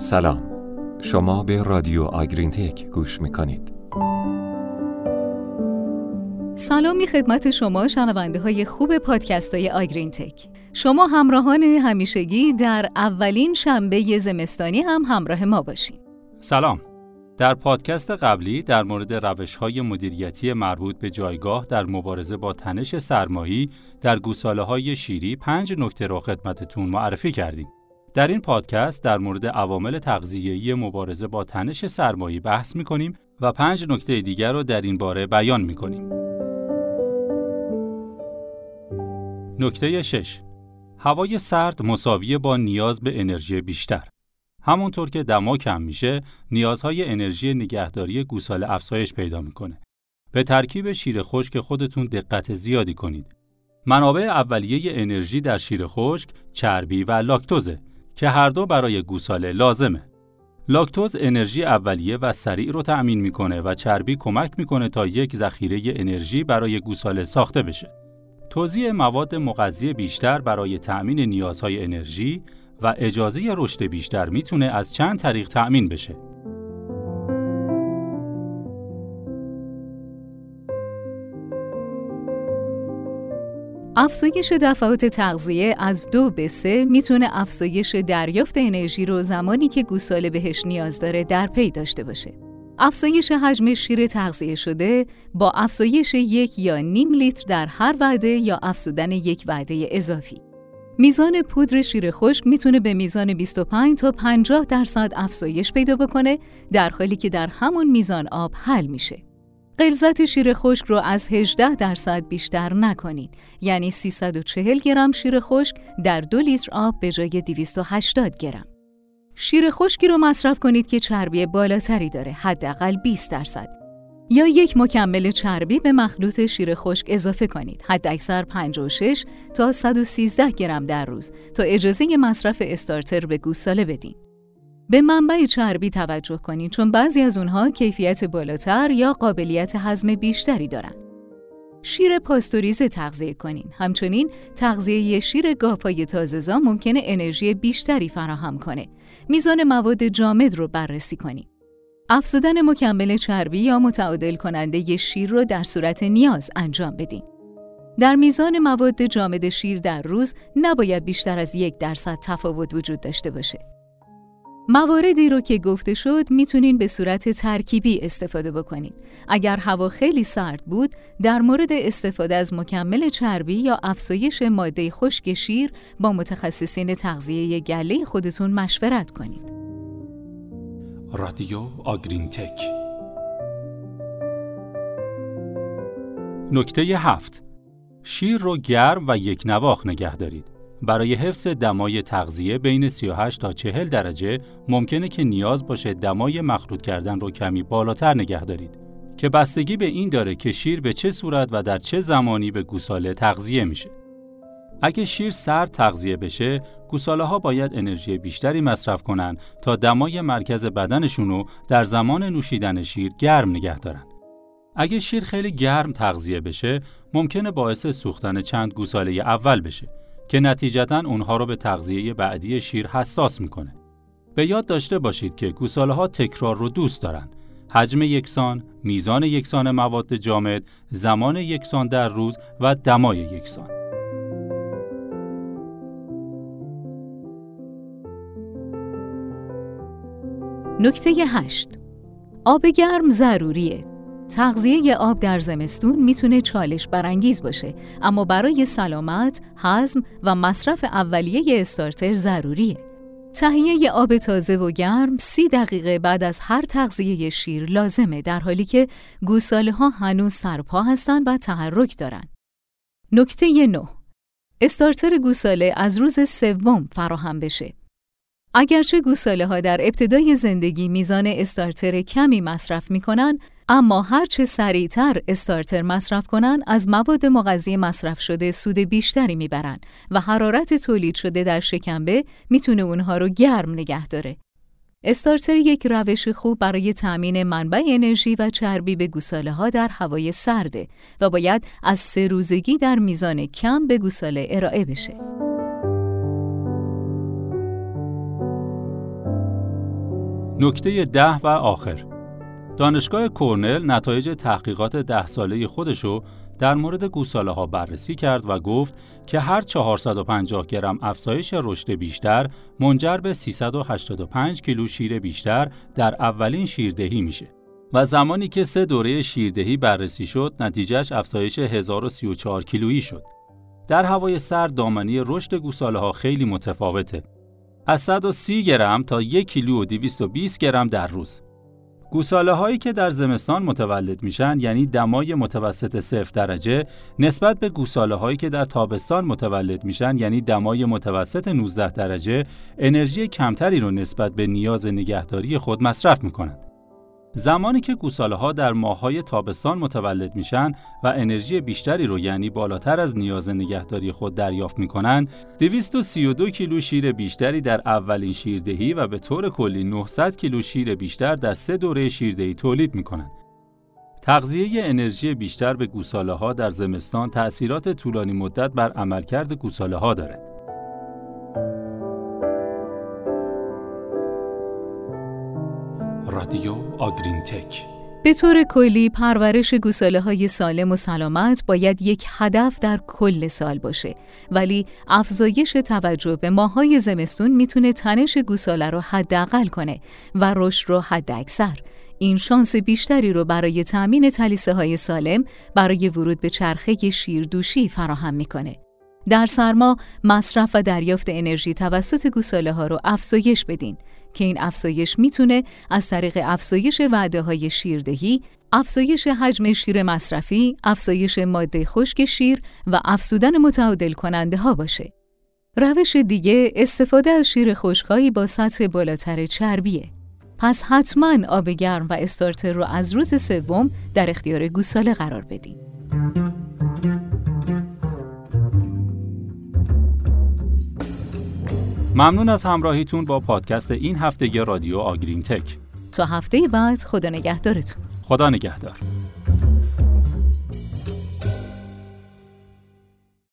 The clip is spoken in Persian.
سلام. شما به رادیو آگرین تک گوش می‌کنید. سلامی خدمت شما شنونده های خوب پادکست های آگرین تک شما همراهان همیشگی در اولین شنبه زمستانی هم همراه ما باشید سلام. در پادکست قبلی در مورد روش های مدیریتی مربوط به جایگاه در مبارزه با تنش سرمایی در گوساله های شیری پنج نکته را خدمتتون معرفی کردیم. در این پادکست در مورد عوامل تغذیه‌ای مبارزه با تنش سرمایی بحث می‌کنیم و پنج نکته دیگر را در این باره بیان می‌کنیم. نکته 6 هوای سرد مساویه با نیاز به انرژی بیشتر. همونطور که دما کم میشه، نیازهای انرژی نگهداری گوساله افزایش پیدا می‌کنه. به ترکیب شیر خشک خودتون دقت زیادی کنید. منابع اولیه انرژی در شیر خشک چربی و لاکتوزه که هر دو برای گوساله لازمه. لاکتوز انرژی اولیه و سریع رو تأمین می‌کنه و چربی کمک می‌کنه تا یک ذخیره انرژی برای گوساله ساخته بشه. توزیع مواد مغذی بیشتر برای تأمین نیازهای انرژی و اجازه رشد بیشتر می‌تونه از چند طریق تأمین بشه. افزایش دفعات تغذیه از دو به سه می‌تونه افزایش دریافت انرژی رو زمانی که گوساله بهش نیاز داره در پی داشته باشه. افزایش حجم شیر تغذیه شده با افزایش یک یا نیم لیتر در هر وعده یا افزودن یک وعده اضافی. میزان پودر شیر خشک می‌تونه به میزان 25 تا 50 درصد افزایش پیدا بکنه در حالی که در همون میزان آب حل میشه. غلظت شیر خشک رو از 18 درصد بیشتر نکنید. یعنی 340 گرم شیر خشک در دو لیتر آب به جای 280 گرم. شیر خشکی رو مصرف کنید که چربی بالاتری داره حداقل 20 درصد. یا یک مکمل چربی به مخلوط شیر خشک اضافه کنید. حداکثر 56 تا 113 گرم در روز. تا اجازه مصرف استارتر به گوساله بدین. به منبع چربی توجه کنید چون بعضی از اونها کیفیت بالاتر یا قابلیت هضم بیشتری دارند شیر پاستوریزه تغذیه کنین. همچنین تغذیه شیر گاوهای تازه‌زا ممکنه انرژی بیشتری فراهم کنه. میزان مواد جامد رو بررسی کنید. افزودن مکمل چربی یا متعادل کننده شیر رو در صورت نیاز انجام بدین. در میزان مواد جامد شیر در روز نباید بیشتر از یک درصد تفاوت وجود داشته باشه. مواردی رو که گفته شد می‌تونین به صورت ترکیبی استفاده بکنید. اگر هوا خیلی سرد بود، در مورد استفاده از مکمل چربی یا افزایش ماده خشک شیر با متخصصین تغذیه گله خودتون مشورت کنید. رادیو آگرین تک نکته هفت شیر رو گرم و یک نواخ نگه دارید. برای حفظ دمای تغذیه بین 38 تا 40 درجه ممکنه که نیاز باشه دمای مخلوط کردن رو کمی بالاتر نگه دارید که بستگی به این داره که شیر به چه صورت و در چه زمانی به گوساله تغذیه میشه. اگه شیر سرد تغذیه بشه، گوساله ها باید انرژی بیشتری مصرف کنن تا دمای مرکز بدنشون رو در زمان نوشیدن شیر گرم نگه دارن. اگه شیر خیلی گرم تغذیه بشه، ممکنه باعث سوختن چند گوساله اول بشه که نتیجتا اونها رو به تغذیه بعدی شیر حساس می‌کنه. به یاد داشته باشید که گوساله ها تکرار رو دوست دارن. حجم یکسان، میزان یکسان مواد جامد، زمان یکسان در روز و دمای یکسان. نکته 8 آب گرم ضروریه. تغذیه آب در زمستون می‌تونه چالش برانگیز باشه اما برای سلامت، هضم و مصرف اولیه استارتر ضروریه. تهیه آب تازه و گرم سی دقیقه بعد از هر تغذیه شیر لازمه در حالی که گوساله ها هنوز سرپا هستند و تحرک دارن. نکته 9 استارتر گوساله از روز سوم فراهم بشه. اگرچه گوساله ها در ابتدای زندگی میزان استارتر کمی مصرف می‌کنن اما هرچه سریعتر استارتر مصرف کنن از مواد مغذی مصرف شده سود بیشتری می‌برن و حرارت تولید شده در شکمبه می‌تونه اونها رو گرم نگه داره. استارتر یک روش خوب برای تأمین منبع انرژی و چربی به گوساله ها در هوای سرده و باید از سه روزگی در میزان کم به گوساله ارائه بشه. نکته ده و آخر دانشگاه کرنل نتایج تحقیقات ده ساله خودشو در مورد گوساله ها بررسی کرد و گفت که هر 450 گرم افزایش رشد بیشتر منجر به 385 کیلو شیر بیشتر در اولین شیردهی میشه. و زمانی که سه دوره شیردهی بررسی شد، نتیجهش افزایش 1034 کیلویی شد. در هوای سرد دامنی رشد گوساله ها خیلی متفاوته. از 130 گرم تا 1 کیلو و 220 گرم در روز. گوساله هایی که در زمستان متولد میشن یعنی دمای متوسط صفر درجه نسبت به گوساله هایی که در تابستان متولد میشن یعنی دمای متوسط 19 درجه انرژی کمتری رو نسبت به نیاز نگهداری خود مصرف می‌کنند. زمانی که گوساله ها در ماههای تابستان متولد میشن و انرژی بیشتری رو یعنی بالاتر از نیاز نگهداری خود دریافت می‌کنن 232 کیلو شیر بیشتری در اولین شیردهی و به طور کلی 900 کیلو شیر بیشتر در سه دوره شیردهی تولید می‌کنن. تغذیه انرژی بیشتر به گوساله ها در زمستان تأثیرات طولانی مدت بر عملکرد گوساله ها داره. رادیو آگرین تک به طور کلی پرورش گوساله های سالم و سلامت باید یک هدف در کل سال باشه. ولی افزایش توجه به ماهای زمستون می‌تونه تنش گوساله رو حداقل کنه و رشد رو حداکثر. این شانس بیشتری رو برای تأمین تلیسه های سالم برای ورود به چرخه شیردوشی فراهم می‌کنه. در سرما مصرف و دریافت انرژی توسط گوساله ها رو افزایش بدین که این افزایش می‌تونه از طریق افزایش وعده های شیردهی، افزایش حجم شیر مصرفی، افزایش ماده خشک شیر و افزودن متعادل کننده ها باشه. روش دیگه استفاده از شیر خشکایی با سطح بالاتر چربیه. پس حتما آب گرم و استارتر رو از روز سوم در اختیار گوساله قرار بدین. ممنون از همراهیتون با پادکست این هفته رادیو آگرین تک. تا هفته بعد خدا نگهدارتون. خدا نگهدار.